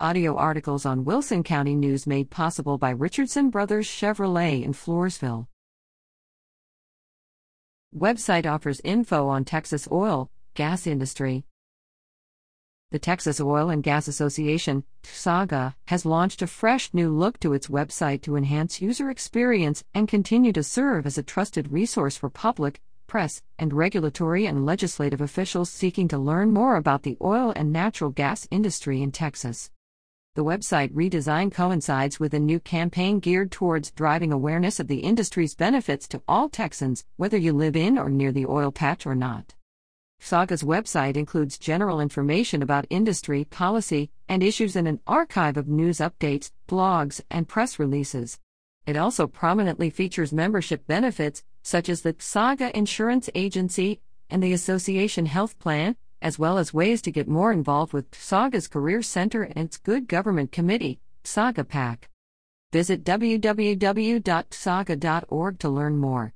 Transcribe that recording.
Audio articles on Wilson County News made possible by Richardson Brothers Chevrolet in Floresville. Website offers info on Texas oil, gas industry. The Texas Oil and Gas Association, TXOGA, has launched a fresh new look to its website to enhance user experience and continue to serve as a trusted resource for public, press, and regulatory and legislative officials seeking to learn more about the oil and natural gas industry in Texas. The website redesign coincides with a new campaign geared towards driving awareness of the industry's benefits to all Texans, whether you live in or near the oil patch or not. Saga's website includes general information about industry, policy, and issues and an archive of news updates, blogs, and press releases. It also prominently features membership benefits, such as the Saga Insurance Agency and the Association Health Plan, as well as ways to get more involved with TXOGA's Career Center and its Good Government Committee, TXOGA PAC. Visit www.txoga.org to learn more.